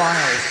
Encoded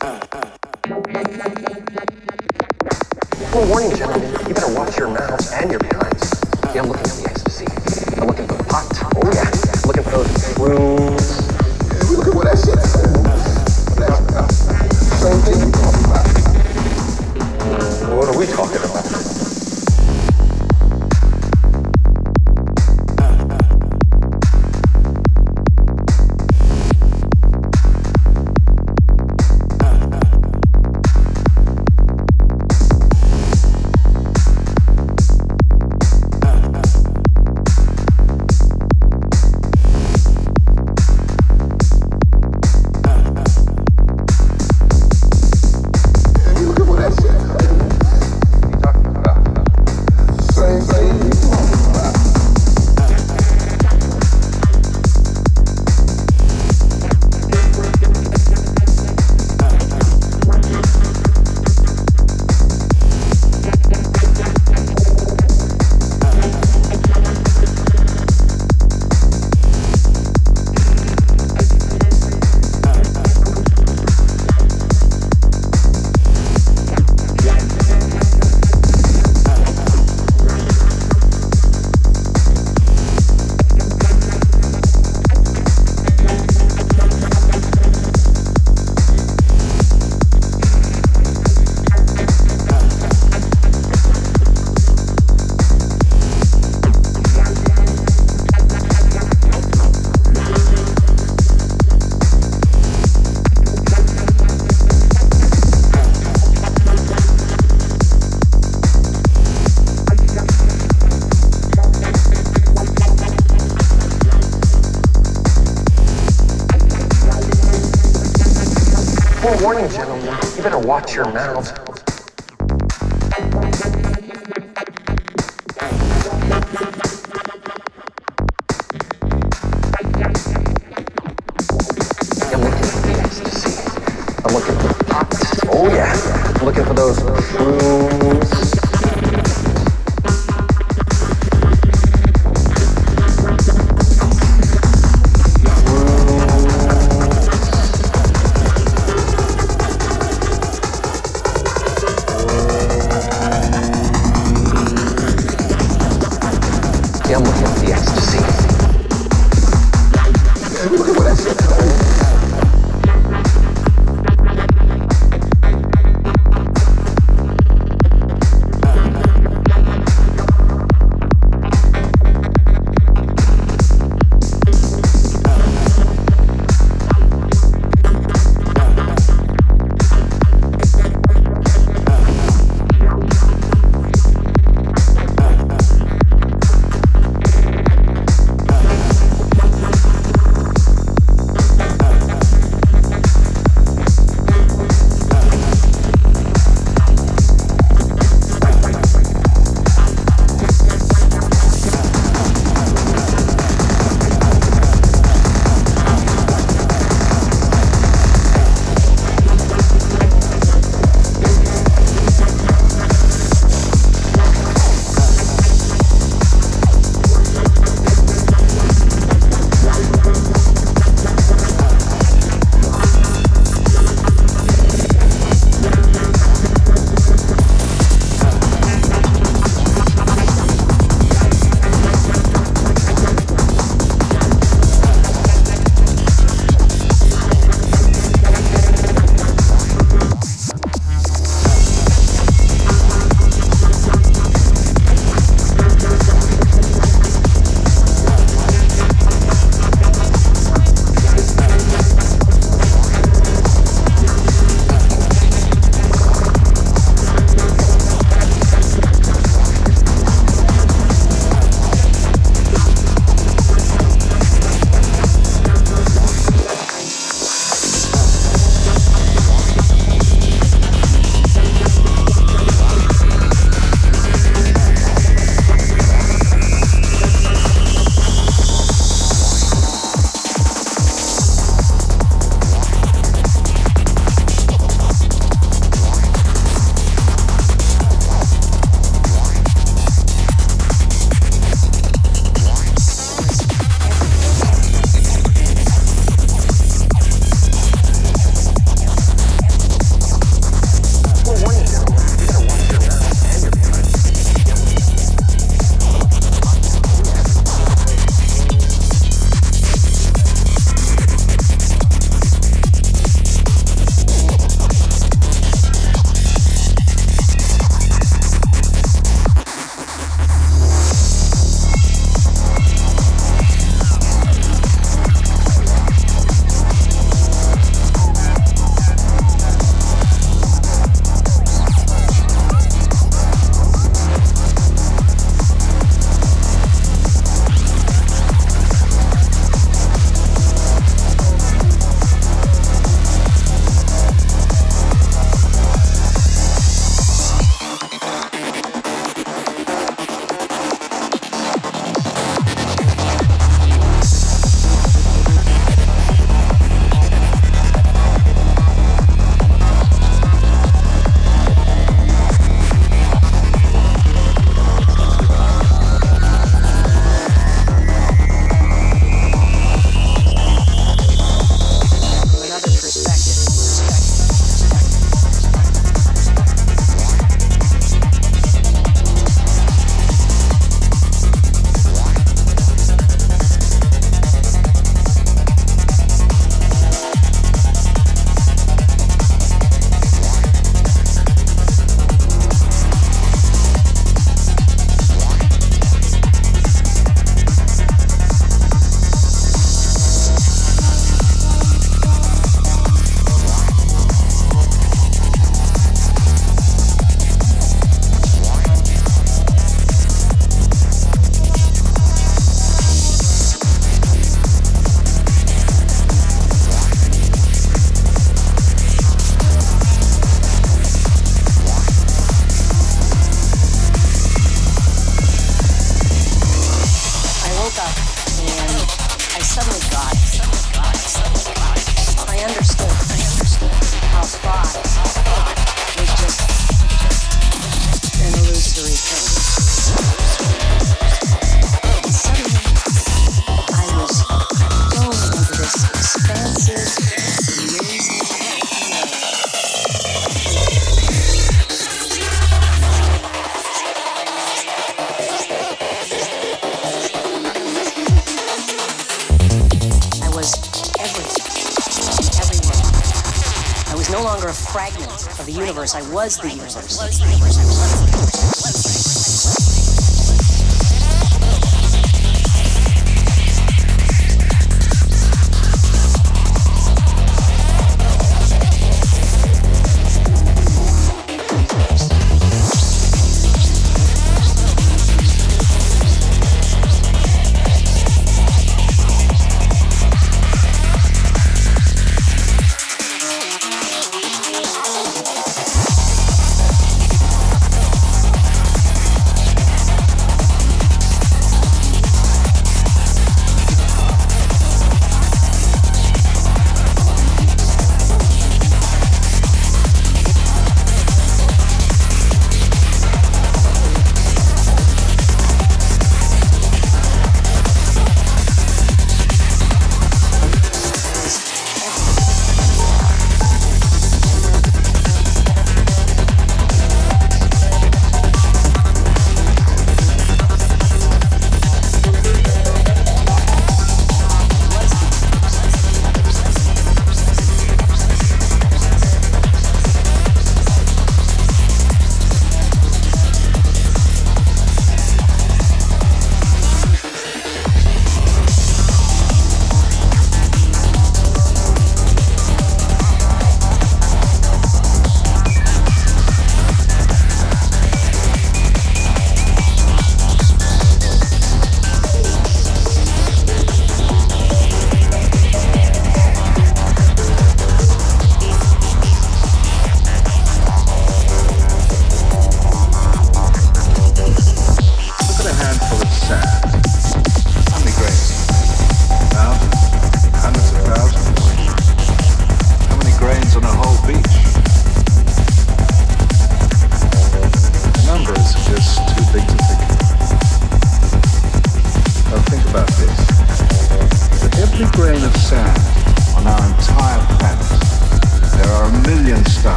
Warning, gentlemen, you better watch your mouths and your I'm looking for the ecstasy. I'm looking for pot. Oh, yeah. Looking for those we looking for that shit. Same thing. What are we talking about? Forewarning, gentlemen, you better watch your mouths. I'm looking for the ecstasy. I'm looking for pot. Oh yeah. I'm looking for those shrooms. Was the universe.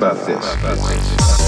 about this.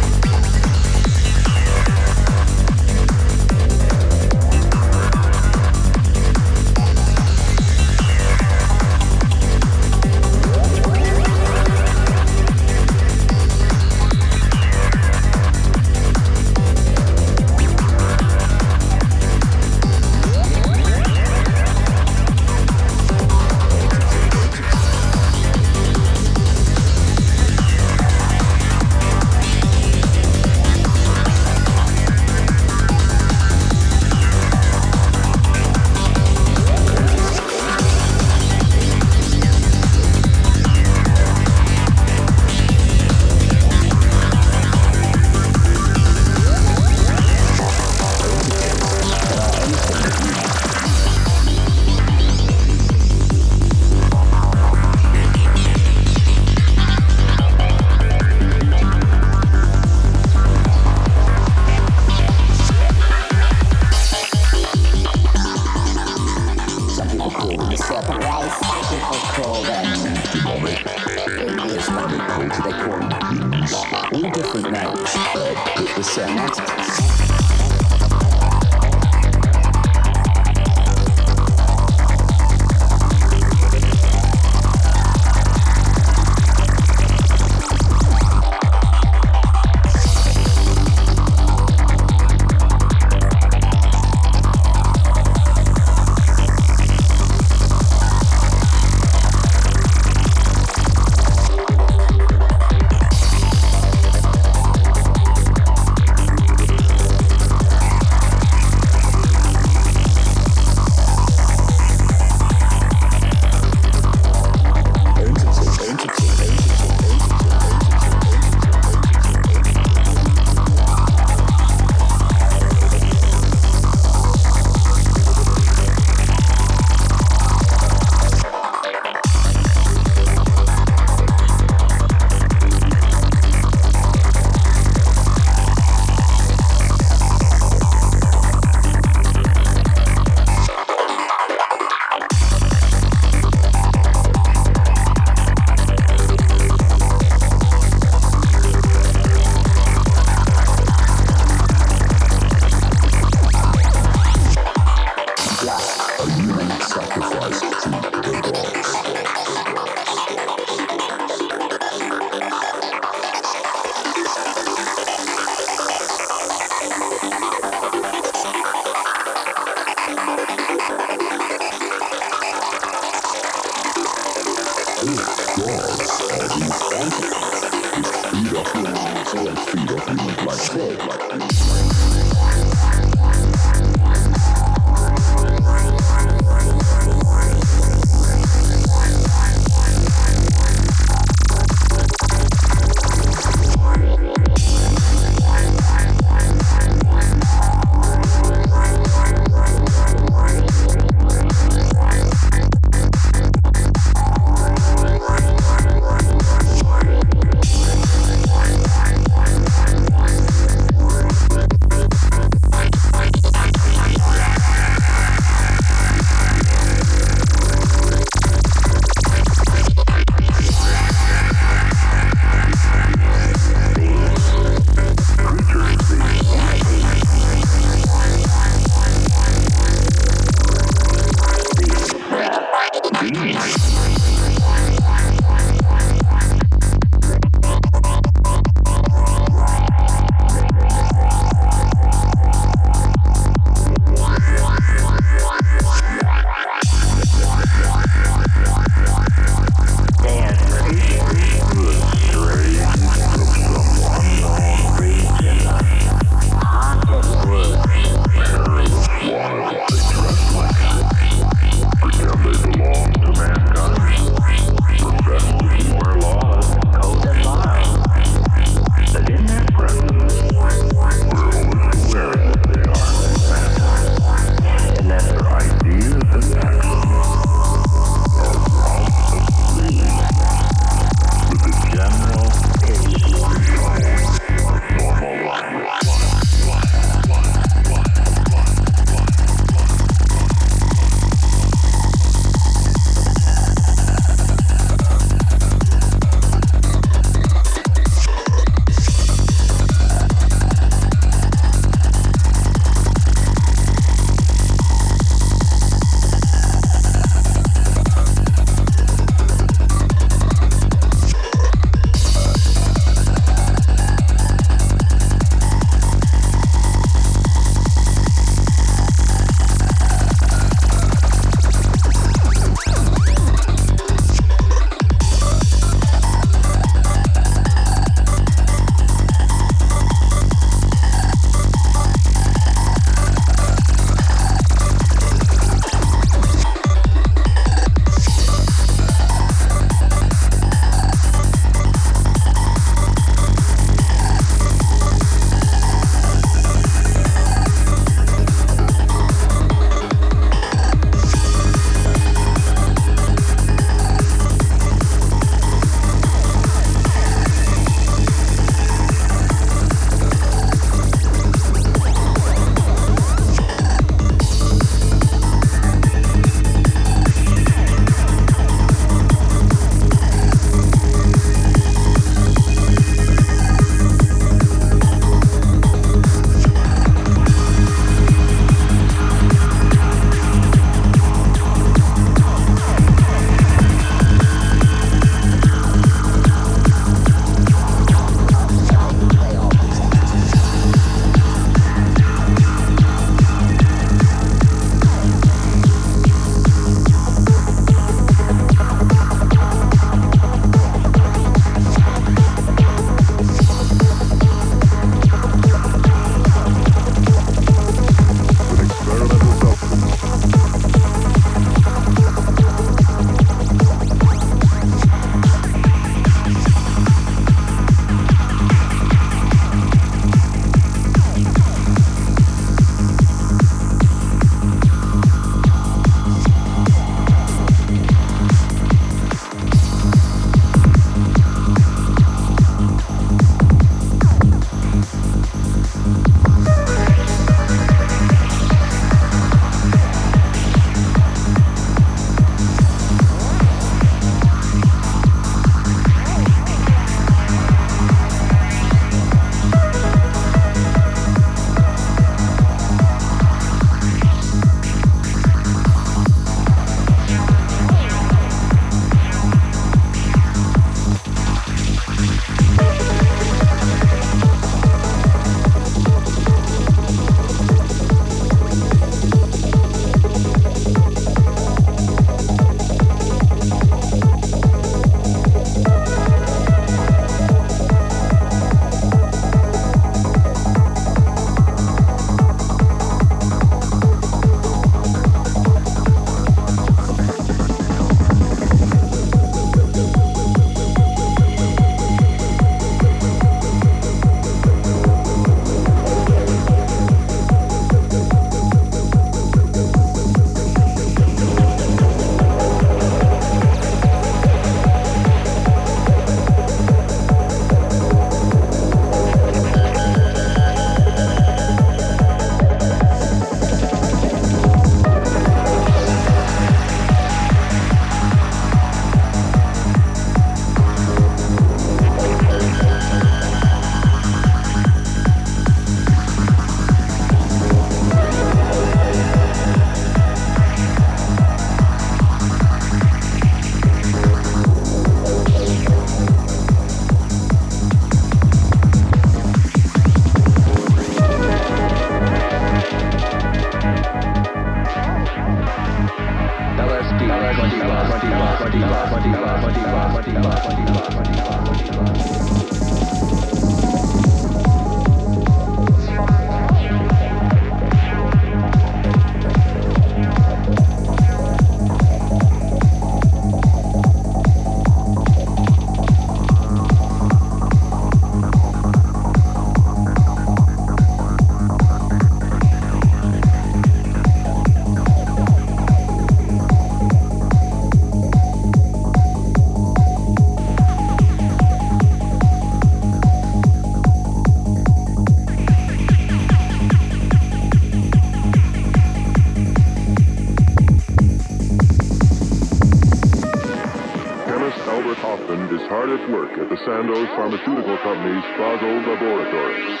Basel laboratories.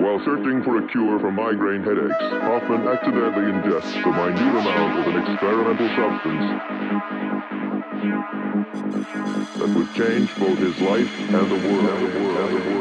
While searching for a cure for migraine headaches, Hofmann accidentally ingests a minute amount of an experimental substance that would change both his life and the world. And the world. And the world.